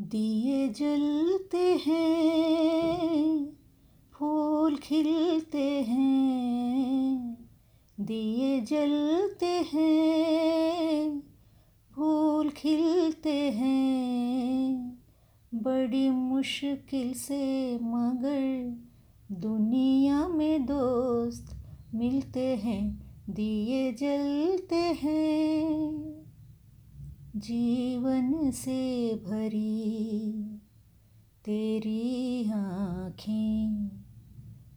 दिए जलते हैं, फूल खिलते हैं। दिए जलते हैं, फूल खिलते हैं। बड़ी मुश्किल से मगर दुनिया में दोस्त मिलते हैं, दिए जलते हैं। जीवन से भरी तेरी आँखें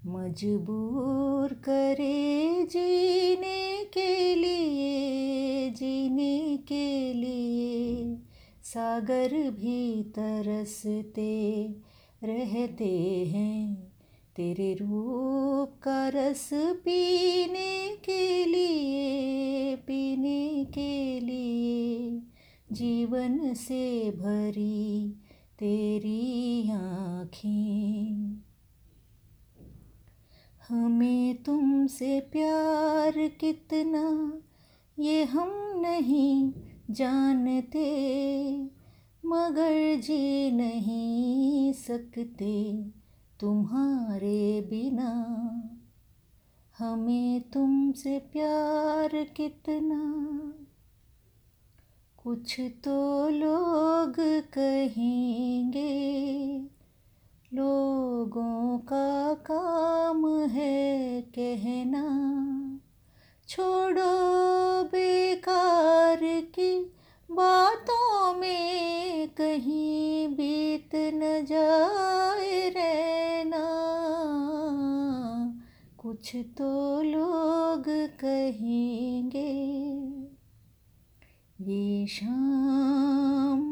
मजबूर करे जीने के लिए, जीने के लिए। सागर भी तरसते रहते हैं तेरे रूप का रस पीने के लिए, पीने के लिए। जीवन से भरी तेरी आँखें। हमें तुमसे प्यार कितना, ये हम नहीं जानते, मगर जी नहीं सकते तुम्हारे बिना। हमें तुमसे प्यार कितना कुछ तो लोग कहेंगे, लोगों का काम है कहना। छोड़ो बेकार की बातों में कहीं बीत न जाए रहना। कुछ तो लोग कहेंगे ये शाम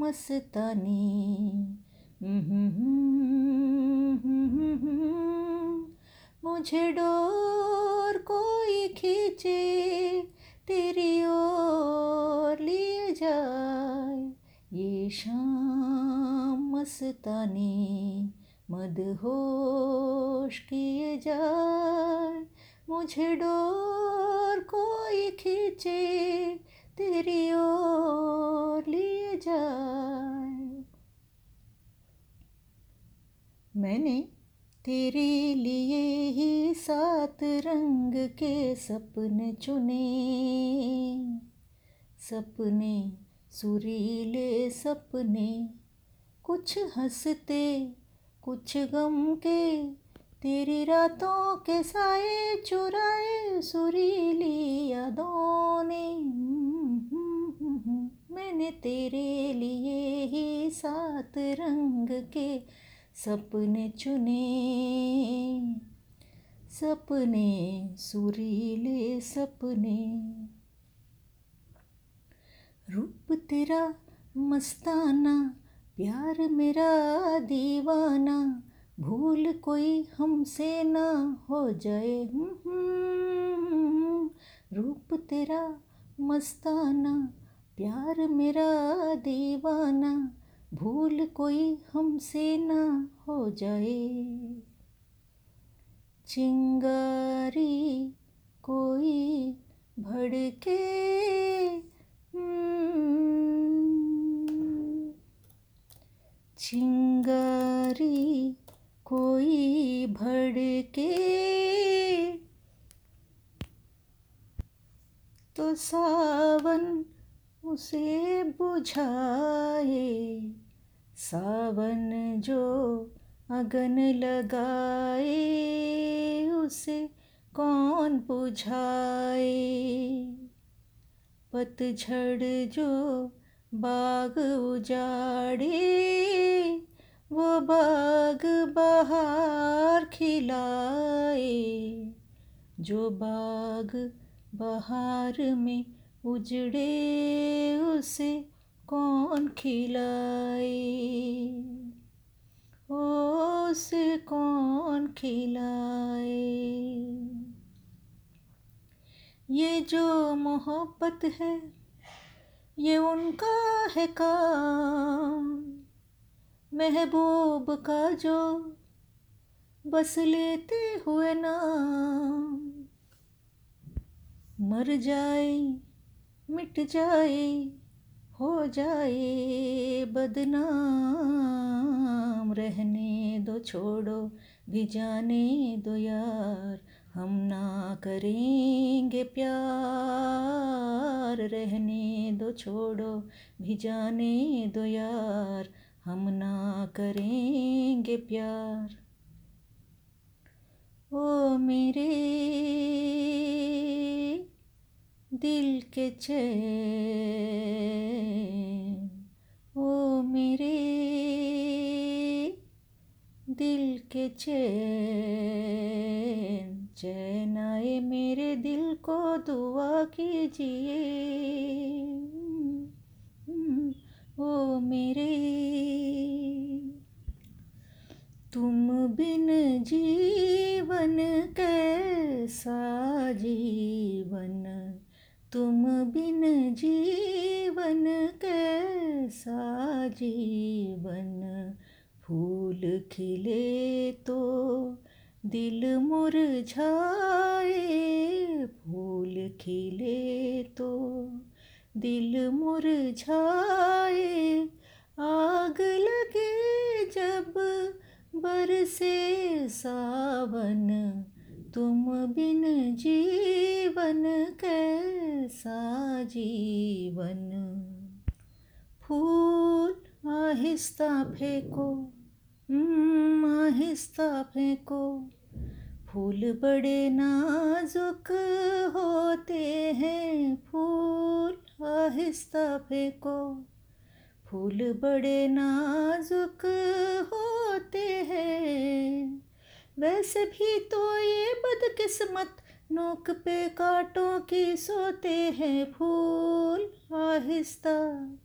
मुझे डोर कोई खींचे, तेरी ओर ले जाए। ये शाम मस्तानी, मदहोश किए जाए। मुझे डोर कोई खींचे तेरी ओर लिए जाए। मैंने तेरे लिए ही सात रंग के सपने चुने। सपने, सुरीले सपने, कुछ हँसते, कुछ गम के, तेरी रातों के साए चुराए सुरीली यादों ने। मैंने तेरे लिए ही सात रंग के सपने चुने। सपने, सुरीले सपने। रूप तेरा मस्ताना, प्यार मेरा दीवाना। भूल कोई हमसे ना हो जाए रूप तेरा मस्ताना प्यार मेरा दीवाना, भूल कोई हमसे ना हो जाए। चिंगारी कोई भड़के चिंगारी कोई भड़के तो सावन उसे बुझाए। सावन जो अगन लगाए, उसे कौन बुझाए? पतझड़ जो बाग उजाड़े, वो बाग बहार खिलाए। जो बाग बहार में उजड़े उसे कौन खिलाए? उसे कौन खिलाए? ये जो मोहब्बत है, ये उनका है काम। महबूब का जो बस लेते हुए नाम। मर जाए मिट जाए, हो जाए बदनाम। रहने दो, छोड़ो, भी जाने दो यार। हम ना करेंगे प्यार। रहने दो, छोड़ो, भी जाने दो यार। हम ना करेंगे प्यार। ओ मेरे दिल के चैन, ओ मेरे दिल के चैन चैन मेरे दिल को दुआ कीजिए। ओ मेरे जीवन कैसा जीवन? फूल खिले तो दिल मुरझाए, फूल खिले तो दिल मुरझाए। आग लगे जब बरसे सावन, तुम बिन जीवन कैसा जीवन। फूल आहिस्ता फेंको आहिस्ता फेंको। फूल बड़े नाजुक होते हैं, फूल आहिस्ता फेंको। फूल बड़े नाजुक होते हैं, वैसे भी तो ये बदकिस्मत नोक पे कांटों की सोते हैं फूल, आहिस्ता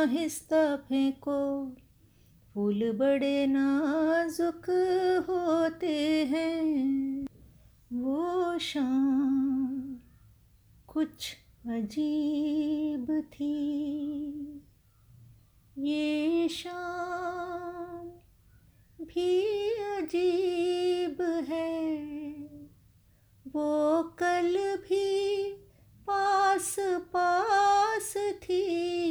आहिस्ता फेंको। फूल बड़े नाजुक होते हैं। वो शाम कुछ अजीब थी। ये शाम भी अजीब है। वो कल भी पास पास थी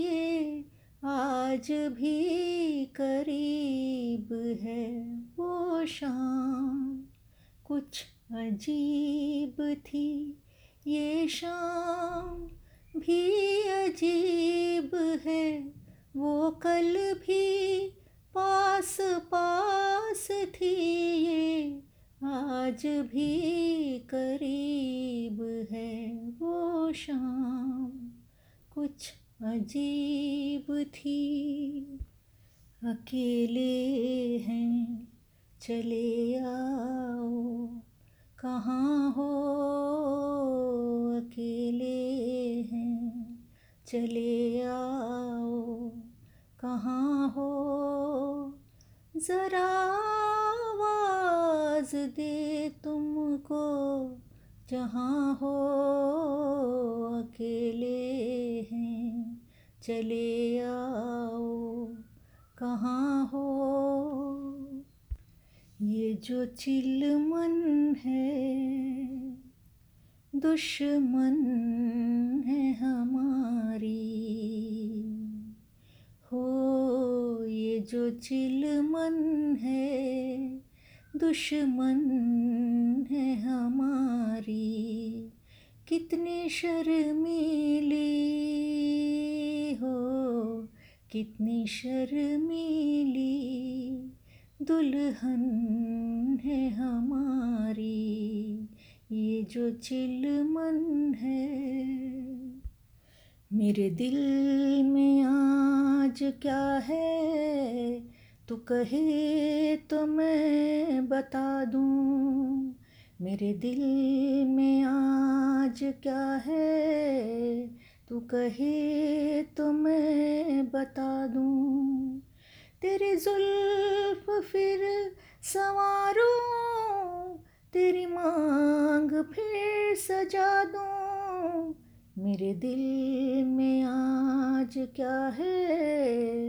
ये आज भी करीब है वो शाम। कुछ अजीब थी ये शाम, भी अजीब है वो कल भी पास पास थी ये आज भी करीब है वो शाम। कुछ अजीब थी। अकेले हैं, चले आओ। कहाँ हो अकेले हैं, चले आओ। कहाँ हो? ज़रा तुमको जहाँ हो अकेले हैं, चले आओ। कहाँ हो? ये जो चिलमन है, दुश्मन है हमारी। हो, ये जो चिलमन है दुश्मन है हमारी। कितनी शर्मीली हो, कितनी शर्मीली। दुल्हन है हमारी, ये जो चिलमन है। मेरे दिल में आज क्या है? तू कहे तो मैं बता दूँ, मेरे दिल में आज क्या है? तू कहे तो मैं बता दूँ, तेरे जुल्फ फिर संवारूं, तेरी मांग फिर सजा दूँ, मेरे दिल में आज क्या है?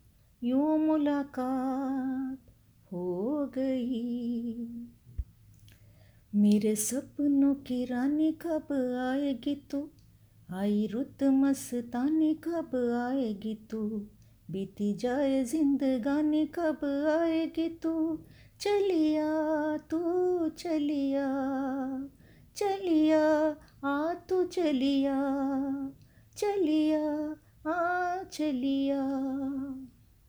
यूँ मुलाकात हो गई। मेरे सपनों की रानी कब आएगी तू? आई रुत मस्तानी कब आएगी तू? बीती जाए जिंदगानी कब आएगी तू? चलिया तू, चलिया चलिया, आ तू चलिया चलिया, आ चलिया।